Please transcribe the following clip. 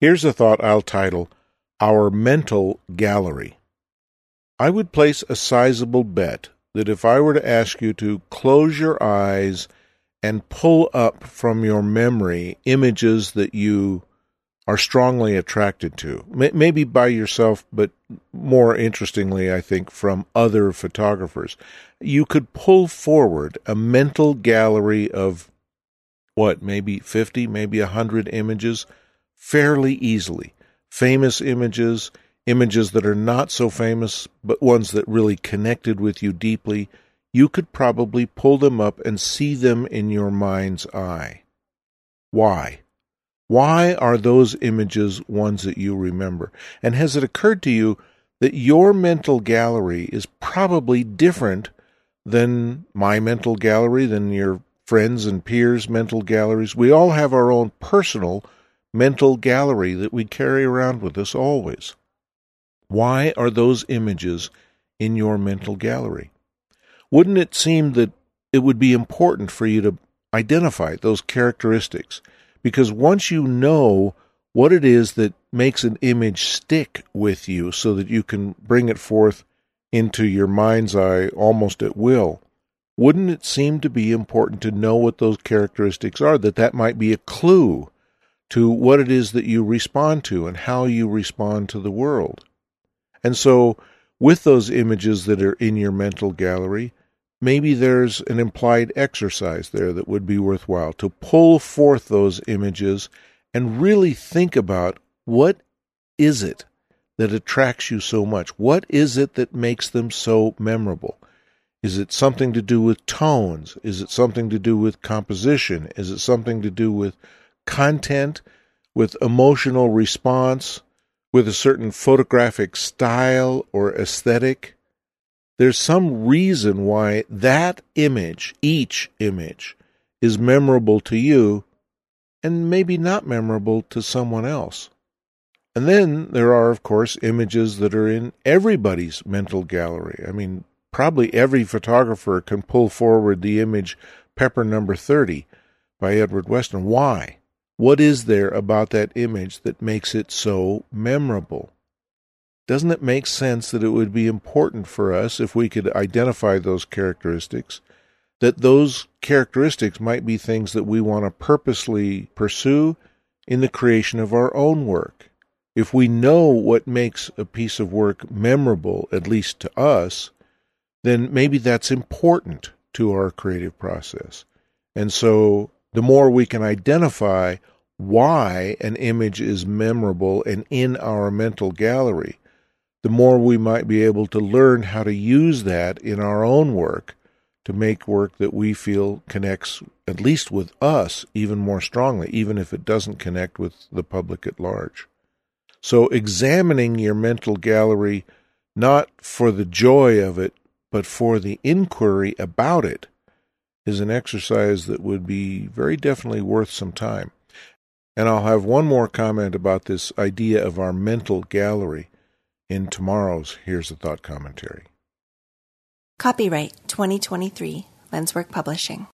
Here's a thought I'll title Our Mental Gallery. I would place a sizable bet that if I were to ask you to close your eyes and pull up from your memory images that you are strongly attracted to, maybe by yourself, but more interestingly, I think, from other photographers, you could pull forward a mental gallery of what, maybe 50, maybe 100 images fairly easily. Famous images, images that are not so famous, but ones that really connected with you deeply, you could probably pull them up and see them in your mind's eye. Why? Why are those images ones that you remember? And has it occurred to you that your mental gallery is probably different than my mental gallery, than your friends and peers' mental galleries? We all have our own personal mental gallery that we carry around with us always. Why are those images in your mental gallery? Wouldn't it seem that it would be important for you to identify those characteristics? Because once you know what it is that makes an image stick with you so that you can bring it forth into your mind's eye almost at will, wouldn't it seem to be important to know what those characteristics are? That that might be a clue to what it is that you respond to and how you respond to the world. And so, with those images that are in your mental gallery, maybe there's an implied exercise there that would be worthwhile to pull forth those images and really think about what is it that attracts you so much? What is it that makes them so memorable? Is it something to do with tones? Is it something to do with composition? Is it something to do with content, with emotional response, with a certain photographic style or aesthetic. There's some reason why that image, each image, is memorable to you and maybe not memorable to someone else. And then there are, of course, images that are in everybody's mental gallery. I mean, probably every photographer can pull forward the image Pepper Number 30 by Edward Weston. Why? What is there about that image that makes it so memorable? Doesn't it make sense that it would be important for us, if we could identify those characteristics, that those characteristics might be things that we want to purposely pursue in the creation of our own work? If we know what makes a piece of work memorable, at least to us, then maybe that's important to our creative process. And so the more we can identify why an image is memorable and in our mental gallery, the more we might be able to learn how to use that in our own work to make work that we feel connects at least with us even more strongly, even if it doesn't connect with the public at large. So, examining your mental gallery not for the joy of it, but for the inquiry about it is an exercise that would be very definitely worth some time. And I'll have one more comment about this idea of our mental gallery in tomorrow's Here's a Thought commentary. Copyright 2023, Lenswork Publishing.